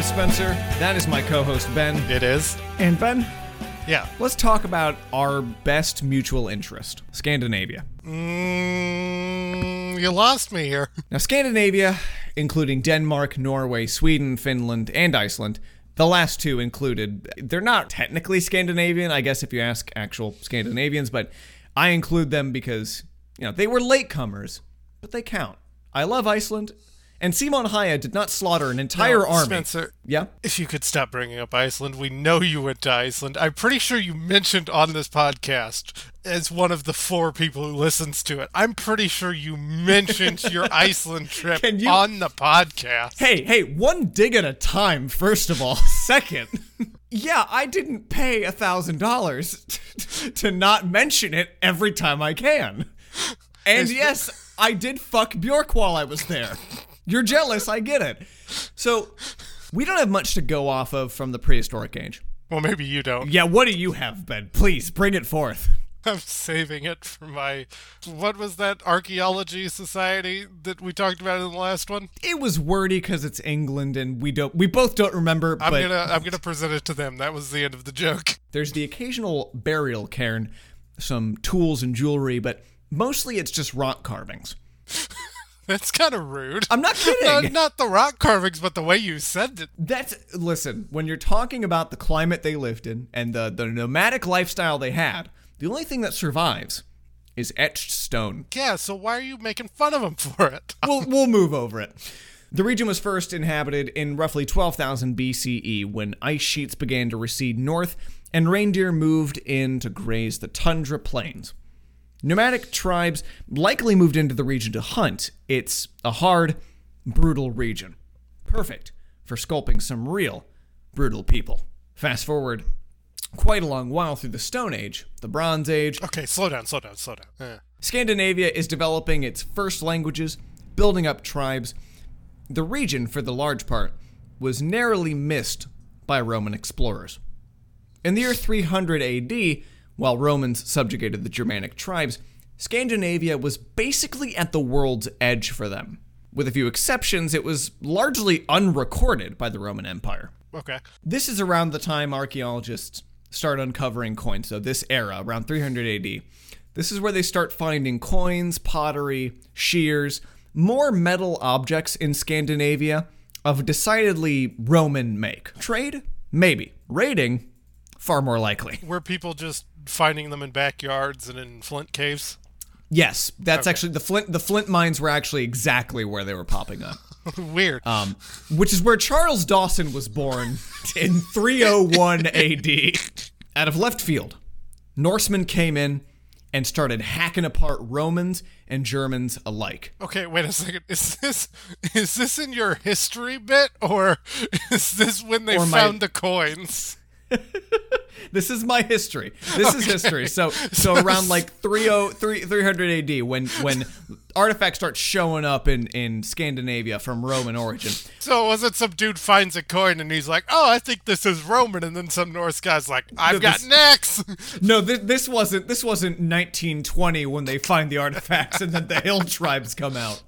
Podcast. I'm Spencer. That is my co host, Ben. It is. And Ben, Yeah. let's talk about our best mutual interest Scandinavia. Mm, you lost me here. Now, Scandinavia, including Denmark, Norway, Sweden, Finland, and Iceland, the last two included, they're not technically Scandinavian, I guess, if you ask actual Scandinavians, but I include them because, you know, they were latecomers, but they count. I love Iceland, and Simo Häyhä did not slaughter an entire army. Spencer, Yeah? if you could stop bringing up Iceland, we know you went to Iceland. I'm pretty sure you mentioned on this podcast as one of the four people who listens to it. I'm pretty sure you mentioned your Iceland trip you- on the podcast. Hey, hey, one dig at a time, first of all. Second, yeah, I didn't pay a thousand dollars to not mention it every time I can. And yes, I did fuck Bjork while I was there. You're jealous, I get it. So, we don't have much to go off of from the prehistoric age. Well, maybe you don't. Yeah, what do you have, Ben? Please bring it forth. I'm saving it for my. What was that archaeology society that we talked about in the last one? It was wordy because it's England, and we don't, we both don't remember. I'm but gonna I'm gonna present it to them. That was the end of the joke. There's the occasional burial cairn, some tools and jewelry, but mostly it's just rock carvings. That's kind of rude. I'm not kidding. Not, not the rock carvings, but the way you said it. That's listen, when you're talking about the climate they lived in and the, the nomadic lifestyle they had, the only thing that survives is etched stone. Yeah, so why are you making fun of them for it? We'll, we'll move over it. The region was first inhabited in roughly 12,000 BCE when ice sheets began to recede north and reindeer moved in to graze the tundra plains. Nomadic tribes likely moved into the region to hunt. It's a hard, brutal region. Perfect for sculpting some real, brutal people. Fast forward quite a long while through the Stone Age, the Bronze Age, Okay, slow down, slow down, slow down. Scandinavia is developing its first languages, building up tribes. The region, for the large part, was narrowly missed by Roman explorers. In the year 300 AD, while Romans subjugated the Germanic tribes, Scandinavia was basically at the world's edge for them. With a few exceptions, it was largely unrecorded by the Roman Empire. Okay. This is around the time archaeologists start uncovering coins, so this era, around 300 AD. This is where they start finding coins, pottery, shears, more metal objects in Scandinavia of decidedly Roman make. Trade? Maybe. Raiding? Far more likely. Were people just finding them in backyards and in flint caves? Yes, that's actually the flint. The flint mines were actually exactly where they were popping up. Weird. um, which is where Charles Dawson was born in 301 AD. Out of left field, Norsemen came in and started hacking apart Romans and Germans alike. okay, wait a second. Is this is this in your history bit or is this when they Or my- found the coins? This is my history. This is history. So so around like 30 3 300 AD when when artifacts start showing up in in Scandinavia from Roman origin. So was it some dude finds a coin and he's like, "Oh, I think this is Roman," and then some Norse guy's like, "I've got this- next." No, th- this wasn't this wasn't 1920 when they find the artifacts and then the hill tribes come out.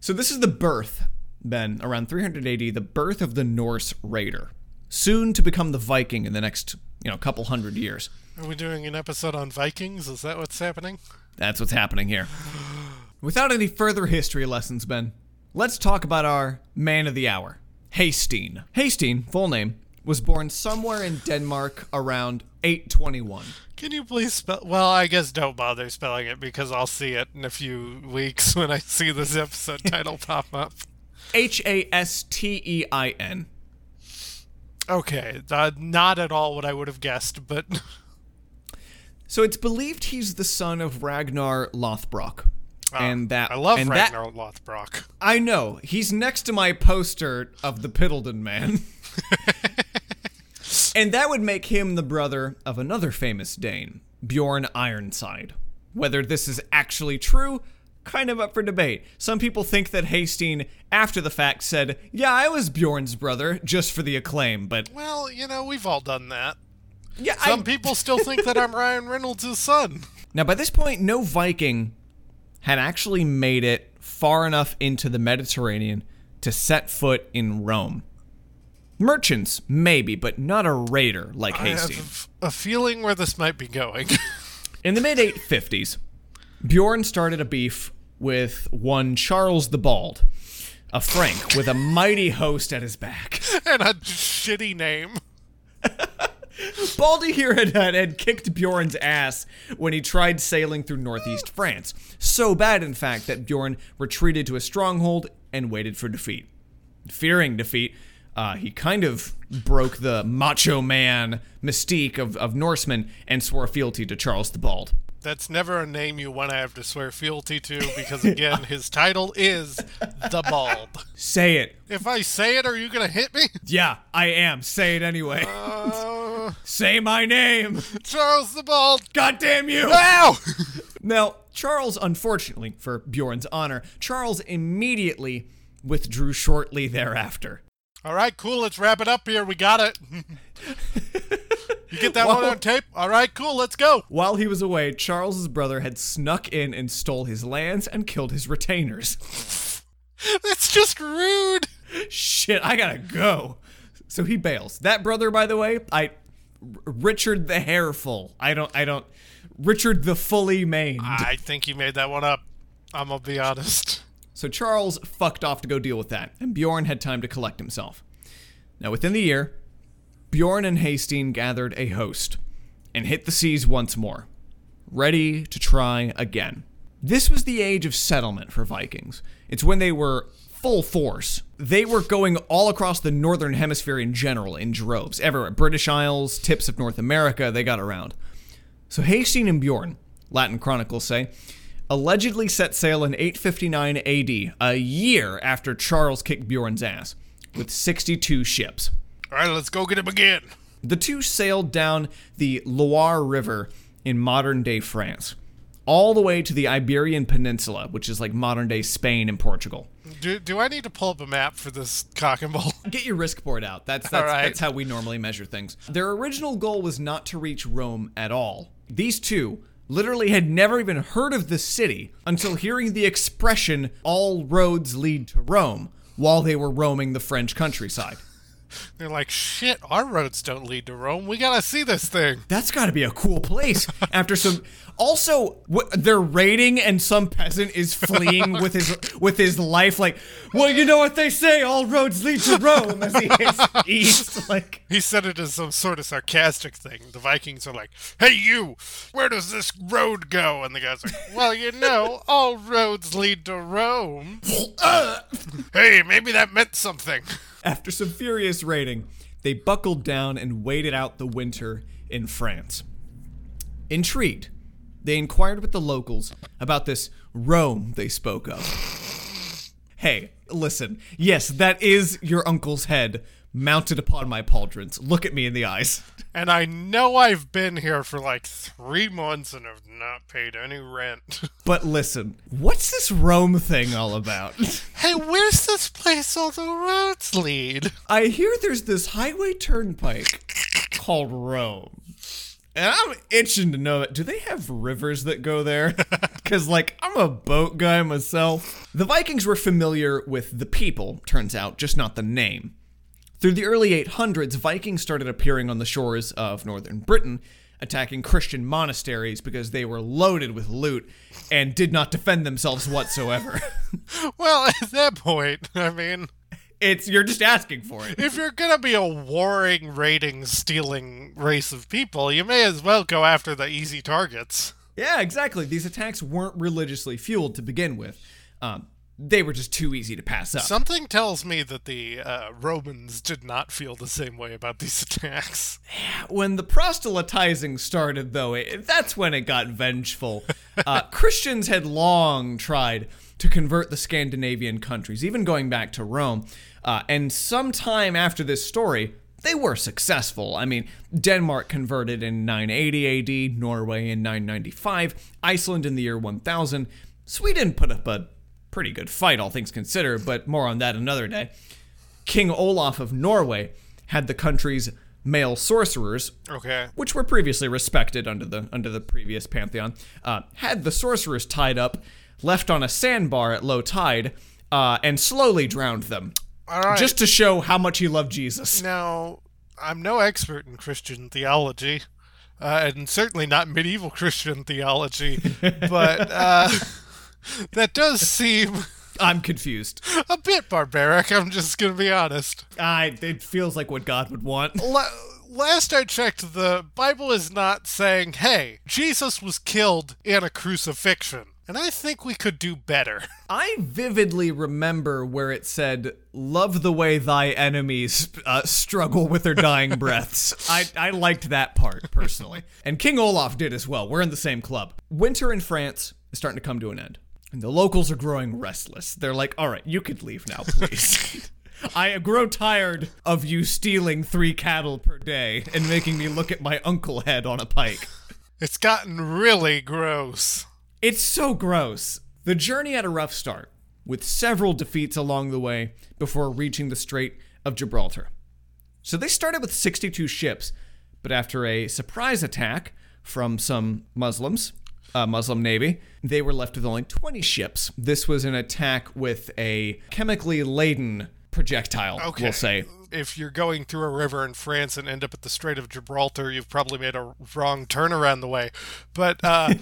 So this is the birth, Ben, around 380, the birth of the Norse raider, soon to become the Viking in the next, you know, a couple hundred years. Are we doing an episode on Vikings? Is that what's happening? That's what's happening here. Without any further history lessons, Ben, let's talk about our man of the hour, Hastein. Hastein, full name, was born somewhere in Denmark around 821. Can you please spell? Well, I guess don't bother spelling it because I'll see it in a few weeks when I see this episode title pop up. H A S T E I N. Okay, uh, not at all what I would have guessed, but So it's believed he's the son of Ragnar Lothbrok. and that Ah, I love and that- Ragnar Lothbrok. I know. He's next to my poster of the Piltdown man. and that would make him the brother of another famous Dane, Bjorn Ironside. Whether this is actually true, kind of up for debate. Some people think that Hastein, after the fact, said, Yeah, I was Bjorn's brother, just for the acclaim, but Well, you know, we've all done that. yeah, Some I, people still think that I'm Ryan Reynolds' son. Now, by this point, no Viking had actually made it far enough into the Mediterranean to set foot in Rome. Merchants, maybe, but not a raider like I have a feeling where this might be going. In the mid 850s, Bjorn started a beef with one Charles the Bald, a Frank with a mighty host at his back. and a shitty name. Baldy here had, had, kicked Bjorn's ass when he tried sailing through northeast France. So bad, in fact, that Bjorn retreated to a stronghold and waited for defeat. Fearing defeat, uh, he kind of broke the macho man mystique of, of Norsemen and swore fealty to Charles the Bald. That's never a name you want to have to swear fealty to because, again, his title is the Bald. Say it. If I say it, are you going to hit me? Yeah, I am. Say it anyway. Uh, Say my name. Charles the Bald. God damn you. Ow! Now, Charles, unfortunately, for Bjorn's honor, Charles immediately withdrew shortly thereafter. All right, cool. Let's wrap it up here. We got it. You get that one on tape? All right, cool. Let's go. While he was away, Charles's brother had snuck in and stole his lands and killed his retainers. That's just rude. Shit, I gotta go. So he bails. That brother, by the way, I Richard the Hairful. I don't I don't Richard the fully maned. I think you made that one up. I'm gonna be honest. So Charles fucked off to go deal with that, and Bjorn had time to collect himself. Now, within the year, Bjorn and Hastings gathered a host and hit the seas once more, ready to try again. This was the age of settlement for Vikings. It's when they were full force. They were going all across the northern hemisphere in general in droves, everywhere. British Isles, tips of North America, they got around. So Hastings and Bjorn, Latin chronicles say, allegedly set sail in 859 AD, a year after Charles kicked Bjorn's ass, with 62 ships. All right, let's go get him again. The two sailed down the Loire River in modern day France, all the way to the Iberian Peninsula, which is like modern day Spain and Portugal. Do, do I need to pull up a map for this cock and ball? Get your risk board out. That's that's, right. that's how we normally measure things. Their original goal was not to reach Rome at all. These two literally had never even heard of the city until hearing the expression "all roads lead to Rome" while they were roaming the French countryside. They're like, shit, our roads don't lead to Rome. We gotta see this thing. That's got to be a cool place. After some, also they're raiding and some peasant is fleeing with his with his life. Like, well, you know what they say, all roads lead to Rome. As he hits east, like. He said it as some sort of sarcastic thing. The Vikings are like, hey, you, where does this road go? And the guy's like, well, you know, all roads lead to Rome. Uh. hey, maybe that meant something. After some furious raiding, they buckled down and waited out the winter in France. Intrigued, they inquired with the locals about this Rome they spoke of. Hey, listen, yes, that is your uncle's head mounted upon my pauldrons. Look at me in the eyes. And I know I've been here for like three months and have not paid any rent. But listen, what's this Rome thing all about? hey, where's this place all the roads lead? I hear there's this highway turnpike called Rome. And I'm itching to know it. Do they have rivers that go there? Because, like, I'm a boat guy myself. The Vikings were familiar with the people, turns out, just not the name. Through the early 800s, Vikings started appearing on the shores of northern Britain, attacking Christian monasteries because they were loaded with loot and did not defend themselves whatsoever. Well, at that point, I mean, it's you're just asking for it. if you're gonna be a warring, raiding, stealing race of people, you may as well go after the easy targets. Yeah, exactly. These attacks weren't religiously fueled to begin with. Um, they were just too easy to pass up. Something tells me that the uh, Romans did not feel the same way about these attacks. when the proselytizing started, though, it, that's when it got vengeful. Uh, Christians had long tried to convert the Scandinavian countries, even going back to Rome. Uh, and sometime after this story, they were successful. I mean, Denmark converted in 980 AD, Norway in 995, Iceland in the year 1000. Sweden put up a pretty good fight, all things considered, but more on that another day. King Olaf of Norway had the country's male sorcerers, Okay. which were previously respected under the under the previous pantheon, uh, had the sorcerers tied up, left on a sandbar at low tide, uh, and slowly drowned them. All right. just to show how much he loved Jesus. now, I'm no expert in Christian theology, uh, and certainly not medieval Christian theology, but uh, that does seem I'm confused. a bit barbaric. I'm just gonna be honest. I it feels like what God would want. La- last I checked, the Bible is not saying, "Hey, Jesus was killed in a crucifixion," and I think we could do better. I vividly remember where it said, "Love the way thy enemies uh, struggle with their dying breaths." I I liked that part personally, and King Olaf did as well. We're in the same club. Winter in France is starting to come to an end, and the locals are growing restless. They're like, "All right, you could leave now, please." I grow tired of you stealing three cattle per day and making me look at my uncle head on a pike. It's gotten really gross. It's so gross. The journey had a rough start, with several defeats along the way before reaching the Strait of Gibraltar. So they started with 62 ships, but after a surprise attack from some Muslims, a Muslim navy, they were left with only 20 ships. This was an attack with a chemically laden projectile, Okay. we'll say. If you're going through a river in France and end up at the Strait of Gibraltar, you've probably made a wrong turn around the way. But uh,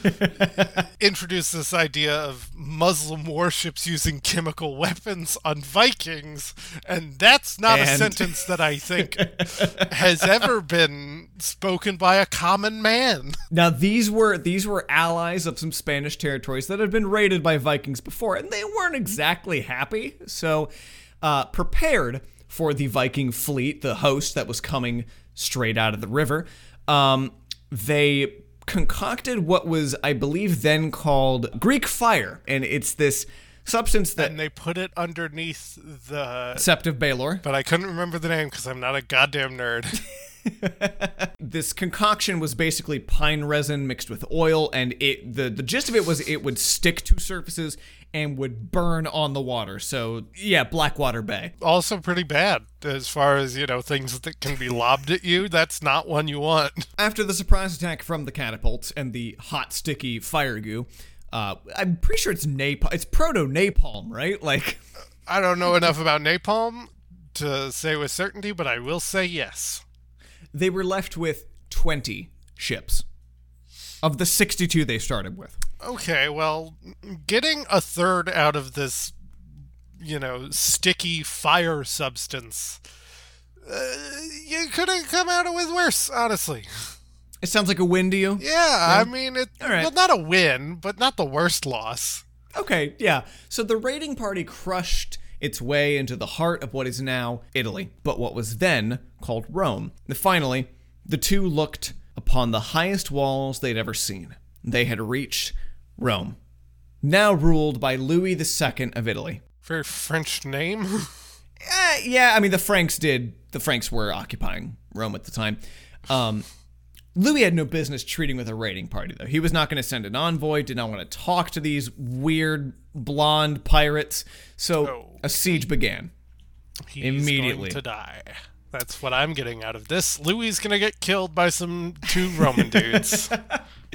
introduce this idea of Muslim warships using chemical weapons on Vikings, and that's not a sentence that I think has ever been spoken by a common man. Now these were these were allies of some Spanish territories that had been raided by Vikings before, and they weren't exactly happy. So, uh, prepared for the Viking fleet, the host that was coming straight out of the river, um, they concocted what was, I believe, then called Greek fire, and it's this substance that And they put it underneath the. Sept of Baelor. But I couldn't remember the name because I'm not a goddamn nerd. this concoction was basically pine resin mixed with oil and it the, the gist of it was it would stick to surfaces and would burn on the water. So yeah blackwater bay. Also pretty bad as far as you know things that can be lobbed at you. That's not one you want. After the surprise attack from the catapults and the hot sticky fire goo uh, i'm pretty sure it's napalm it's proto napalm right? Like i don't know enough about napalm to say with certainty but i will say yes they were left with 20 ships of the 62 they started with. Okay well getting a third out of this you know sticky fire substance uh, you could have come out with worse honestly. It sounds like a win to you? Yeah, i mean it right. well not a win but not the worst loss. Okay, yeah. So the raiding party crushed its way into the heart of what is now Italy, but what was then called Rome. And finally, the two looked upon the highest walls they'd ever seen. They had reached Rome, now ruled by Louis II of Italy. very french name Eh, yeah, I mean, the Franks did. The Franks were occupying Rome at the time. Um, Louis had no business treating with a raiding party, though. He was not going to send an envoy, did not want to talk to these weird blonde pirates. So Oh. A siege began. He's Immediately. going to die. That's what I'm getting out of this. Louis is gonna get killed by some two Roman dudes,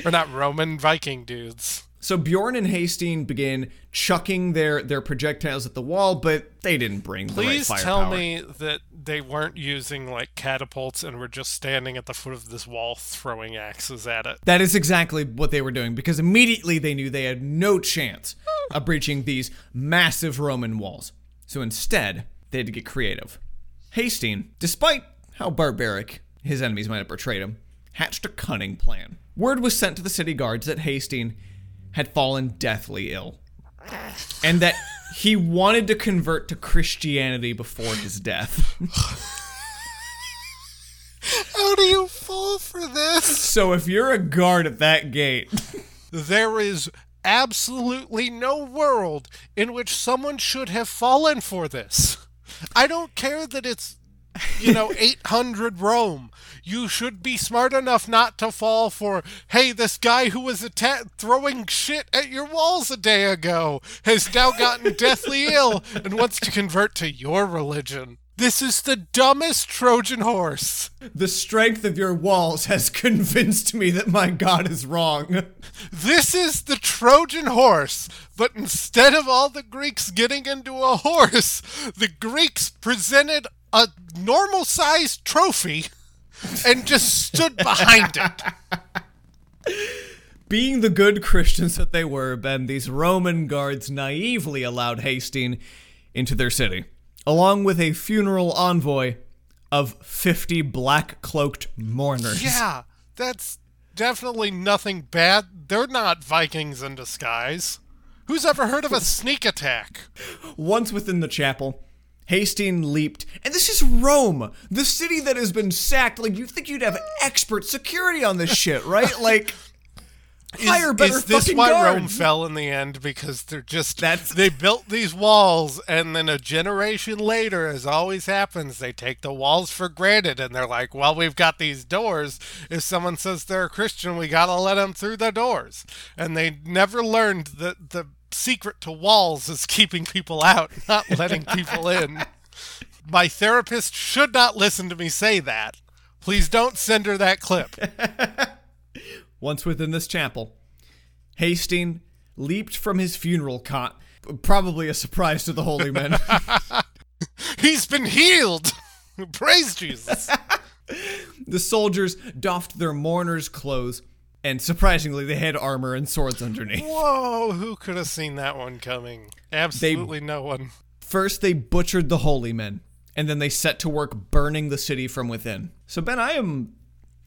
or not Roman Viking dudes. So Bjorn and Hastings begin chucking their, their projectiles at the wall, but they didn't bring the right Please tell me that they weren't using like catapults and were just standing at the foot of this wall throwing axes at it. That is exactly what they were doing because immediately they knew they had no chance of breaching these massive Roman walls. So instead, they had to get creative. Hastings, despite how barbaric his enemies might have portrayed him, hatched a cunning plan. Word was sent to the city guards that Hastings had fallen deathly ill and that he wanted to convert to Christianity before his death. How do you fall for this? so if you're a guard at that gate, There is absolutely no world in which someone should have fallen for this. I don't care that it's, you know, 800 Rome. You should be smart enough not to fall for, hey, this guy who was atta- throwing shit at your walls a day ago has now gotten deathly ill and wants to convert to your religion. This is the dumbest Trojan horse. The strength of your walls has convinced me that my god is wrong. This is the Trojan horse, but instead of all the Greeks getting into a horse, the Greeks presented a normal sized trophy and just stood behind it. Being the good Christians that they were, Ben, these Roman guards naively allowed Hastings into their city, along with a funeral envoy of 50 black cloaked mourners. Yeah, that's definitely nothing bad. They're not Vikings in disguise. Who's ever heard of a sneak attack? Once within the chapel, Hastings leaped, and this is Rome, the city that has been sacked. Like, you'd think you'd have expert security on this shit, right? Like, hire better is this why. Rome fell in the end? Because they're just That's- they built these walls, and then a generation later, as always happens, they take the walls for granted, and they're like, "Well, we've got these doors. If someone says they're a Christian, we gotta let them through the doors." And they never learned that the secret to walls is keeping people out, not letting people in. My therapist should not listen to me say that. Please don't send her that clip. Once within this chapel, Hastings leaped from his funeral cot, probably a surprise to the holy men. He's been healed. Praise Jesus. the soldiers doffed their mourners' clothes, and surprisingly, they had armor and swords underneath. Whoa, who could have seen that one coming? Absolutely no one. First, they butchered the holy men, and then they set to work burning the city from within. So, Ben, I am.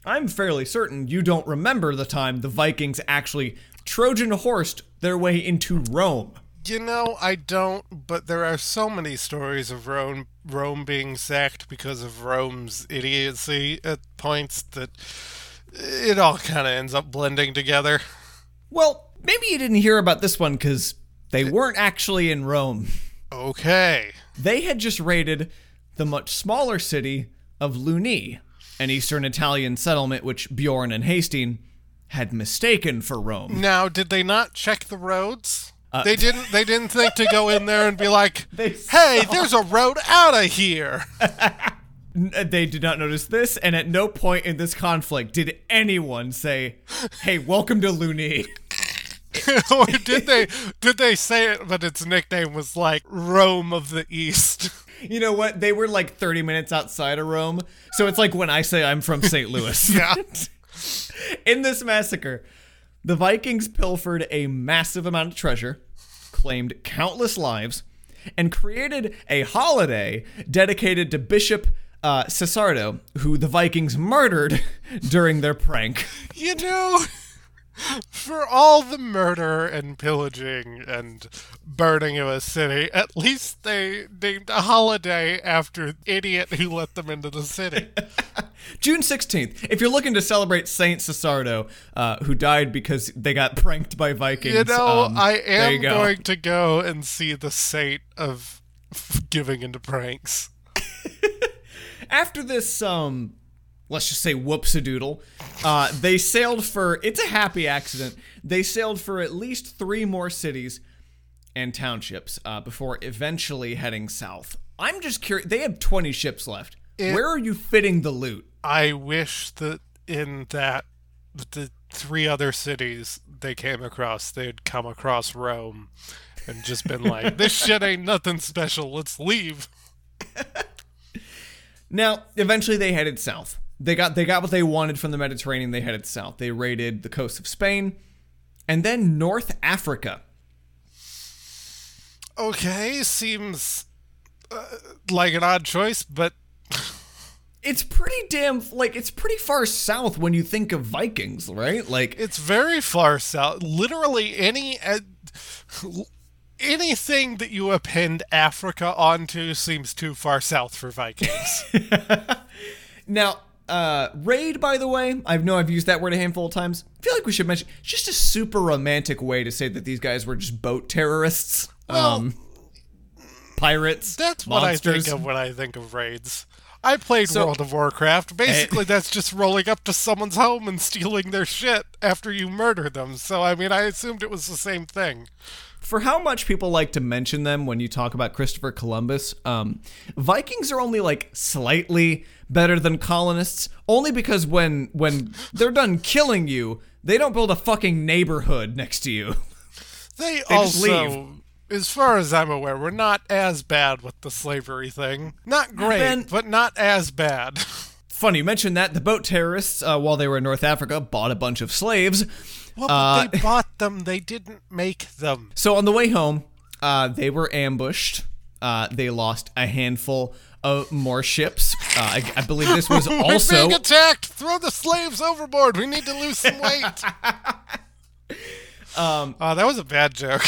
I'm fairly certain you don't remember the time the Vikings actually Trojan horsed their way into Rome. You know, I don't, but there are so many stories of Rome, Rome being sacked because of Rome's idiocy at points that it all kind of ends up blending together. Well, maybe you didn't hear about this one because they weren't actually in Rome. Okay. They had just raided the much smaller city of Luni, an eastern Italian settlement which Bjorn and Hasting had mistaken for Rome. Now, did they not check the roads? Uh, they didn't. They didn't think to go in there and be like, "Hey, there's a road out of here." Uh, they did not notice this, and at no point in this conflict did anyone say, "Hey, welcome to Luni." or did they? Did they say it? But its nickname was like Rome of the East. You know what? They were like 30 minutes outside of Rome, so it's like when I say I'm from St. Louis. Yeah. In this massacre, the Vikings pilfered a massive amount of treasure, claimed countless lives, and created a holiday dedicated to Bishop uh, Cesardo, who the Vikings murdered during their prank. You know, for all the murder and pillaging and burning of a city, at least they named a holiday after the idiot who let them into the city. June 16th. If you're looking to celebrate Saint Cesardo, uh, who died because they got pranked by Vikings, You know, um, I am go. going to go and see the saint of giving into pranks. After this, um, let's just say whoops-a-doodle, uh, they sailed for. It's a happy accident. They sailed for at least three more cities and townships uh, before eventually heading south. I'm just curious. They have 20 ships left. It- Where are you fitting the loot? I wish that in that the three other cities they came across, they'd come across Rome and just been like, "This shit ain't nothing special. Let's leave." Now, eventually they headed south. They got they got what they wanted from the Mediterranean. They headed south. They raided the coast of Spain and then North Africa. Okay, seems uh, like an odd choice, but It's pretty damn like it's pretty far south when you think of Vikings, right? Like it's very far south. Literally any uh, anything that you append Africa onto seems too far south for Vikings. now uh raid by the way, I know I've used that word a handful of times. I feel like we should mention it's just a super romantic way to say that these guys were just boat terrorists. um pirates. That's what. I think of when I think of raids. I played So- World of Warcraft. Basically, that's just rolling up to someone's home and stealing their shit after you murder them. So, I mean, I assumed it was the same thing. For how much people like to mention them when you talk about Christopher Columbus, um, Vikings are only like slightly better than colonists, only because when when they're done killing you, they don't build a fucking neighborhood next to you. They, They also, as far as I'm aware, were not as bad with the slavery thing. Not great, Ben- but not as bad. Funny you mentioned that the boat terrorists, uh, while they were in North Africa, bought a bunch of slaves. Well, Uh, they bought them. They didn't make them. So on the way home, uh, they were ambushed. Uh, they lost a handful of more ships. Uh, I, I believe this was We're also being attacked. Throw the slaves overboard. We need to lose some weight. um, oh, that was a bad joke.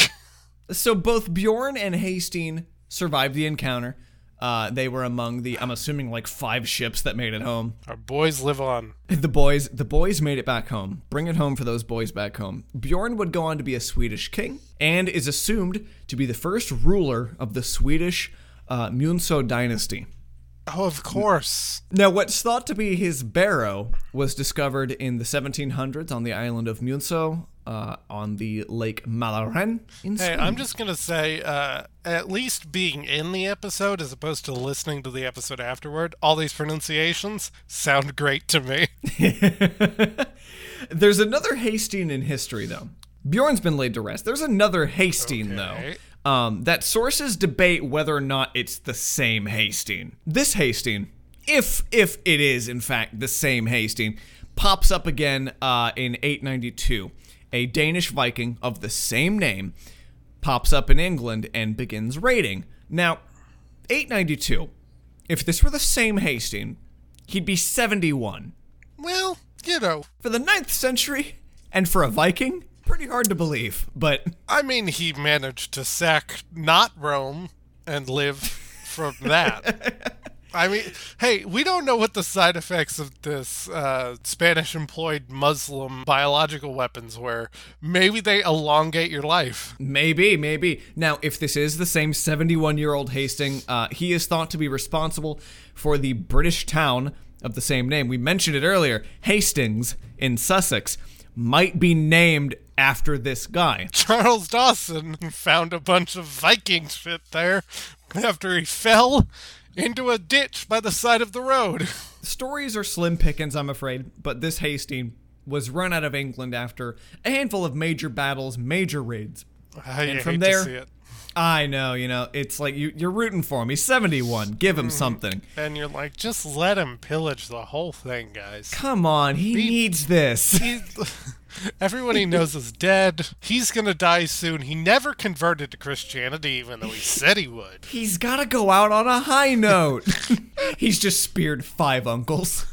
so both Bjorn and Hastings survived the encounter. Uh, they were among the, I'm assuming, like five ships that made it home. Our boys live on. The boys, the boys made it back home. Bring it home for those boys back home. Bjorn would go on to be a Swedish king and is assumed to be the first ruler of the Swedish uh, Munso dynasty. Oh, of course. Now, what's thought to be his barrow was discovered in the 1700s on the island of Munso, uh, on the Lake Malaren in Hey, Sweden. I'm just gonna say, uh, at least being in the episode as opposed to listening to the episode afterward, all these pronunciations sound great to me. There's another Hastings in history, though. Bjorn's been laid to rest. There's another Hastings, Okay. though. Um, that sources debate whether or not it's the same Hastings. This Hastings, if if it is in fact the same Hastings, pops up again uh, in 892. A Danish Viking of the same name pops up in England and begins raiding. Now, 892. If this were the same Hastings, he'd be 71. Well, you know, For the 9th century, and for a Viking, pretty hard to believe, but I mean, he managed to sack not Rome and live from that. I mean, hey, we don't know what the side effects of this uh, Spanish employed Muslim biological weapons were. Maybe they elongate your life. maybe, maybe. Now, if this is the same 71 year old Hastings, uh, he is thought to be responsible for the British town of the same name. We mentioned it earlier. Hastings in Sussex might be named after this guy. Charles Dawson found a bunch of Viking shit there after he fell into a ditch by the side of the road. Stories are slim pickings, I'm afraid, but this Hastings was run out of England after a handful of major battles, major raids. I And from there-. I know, you know, it's like you, you're rooting for him. He's 71. Give him hmm. something. And you're like, just let him pillage the whole thing, guys. Come on, he needs this. Everyone he knows is dead. He's gonna die soon. He never converted to Christianity, even though he said he would. He's got to go out on a high note. He's just speared five uncles.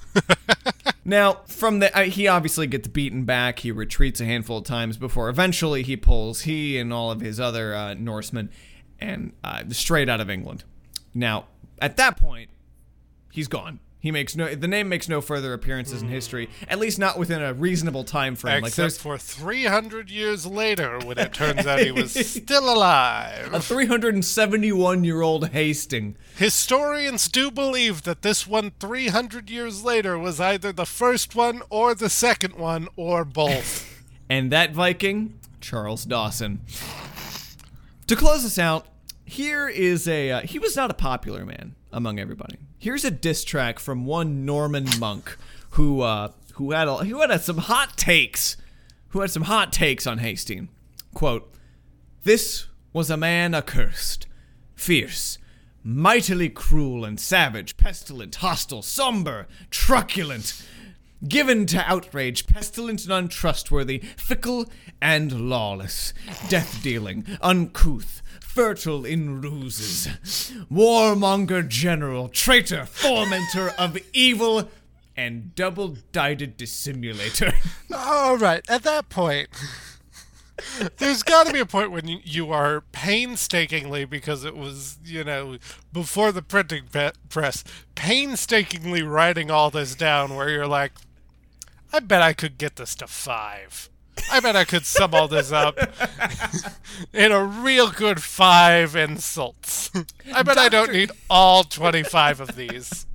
now, from the uh, he obviously gets beaten back. He retreats a handful of times before eventually he pulls he and all of his other uh, Norsemen and uh, straight out of England. Now, at that point, he's gone. He makes no the name makes no further appearances in history, at least not within a reasonable time frame. like Except there's for 300 years later, when it turns out he was still alive. a 371 year old Hastings. Historians do believe that this one 300 years later was either the first one or the second one or both. And that Viking, Charles Dawson. To close this out, here is a. Uh, he was not a popular man among everybody. Here's a diss track from one Norman monk who uh, who had a, who had some hot takes, who had some hot takes on Hastings. Quote: This was a man accursed, fierce, mightily cruel and savage, pestilent, hostile, somber, truculent, given to outrage, pestilent and untrustworthy, fickle and lawless, death dealing, uncouth, fertile in ruses, warmonger general, traitor, fomenter of evil, and double dyed dissimulator. All right, at that point, there's got to be a point when you, are painstakingly, because it was, you know, before the printing press, painstakingly writing all this down where you're like, I bet I could get this to five. I bet I could sum all this up in a real good five insults. I bet I don't need all 25 of these.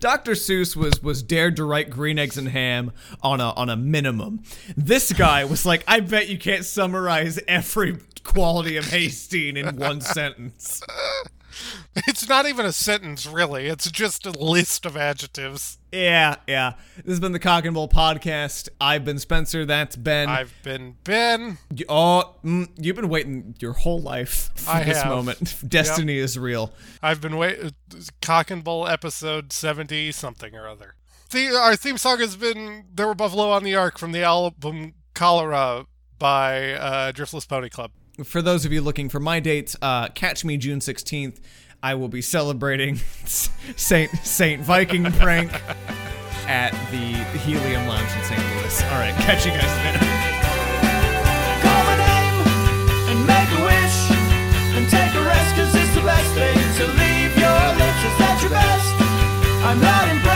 Dr. Seuss was was dared to write Green Eggs and Ham on a on a minimum. This guy was like, I bet you can't summarize every quality of Haystein in one sentence. It's not even a sentence, really. It's just a list of adjectives. Yeah, yeah. This has been the Cock and Bull podcast. I've been Spencer. That's Ben. I've been Ben. Y- Oh, mm, you've been waiting your whole life for I this have. moment. Destiny is real. I've been wait Cock and Bull episode seventy something or other. The our theme song has been "There Were Buffalo on the Ark" from the album Cholera by uh, Driftless Pony Club. For those of you looking for my dates, uh, catch me June 16th. I will be celebrating Saint Saint Viking prank at the Helium Lounge in St. Louis. All right, catch you guys later. Best thing to leave your lips. Is that your best? I'm not impressed.